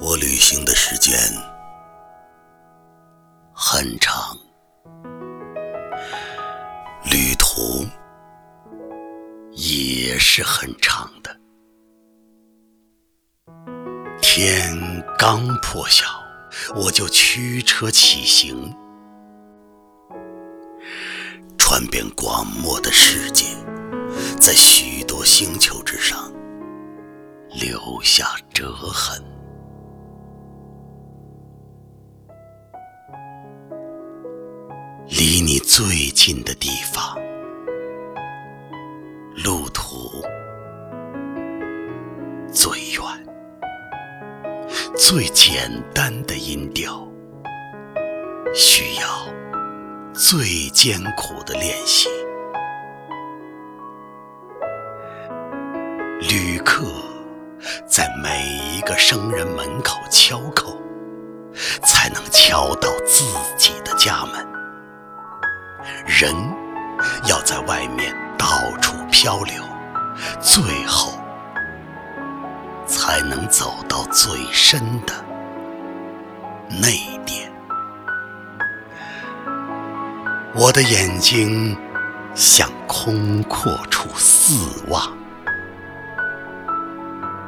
我旅行的时间很长，旅途也是很长的。天刚破晓，我就驱车起行，穿遍广漠的世界，在许多星球之上留下折痕。离你最近的地方，路途最远，最简单的音调，需要最艰苦的练习。旅客在每一个生人门口敲叩，才能敲到自己的家门。人要在外面到处漂流，最后才能走到最深的内点。我的眼睛向空阔处四望，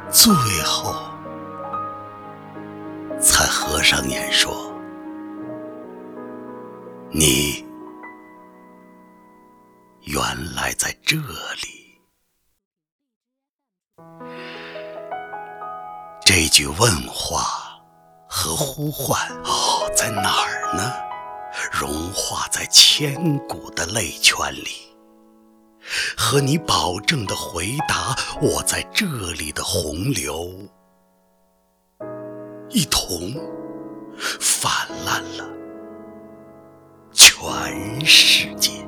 最后才合上眼说：“你。”原来在这里，这句问话和呼唤哦，在哪儿呢？融化在千古的泪泉里，和你保证的回答，我在这里的洪流，一同泛滥了全世界。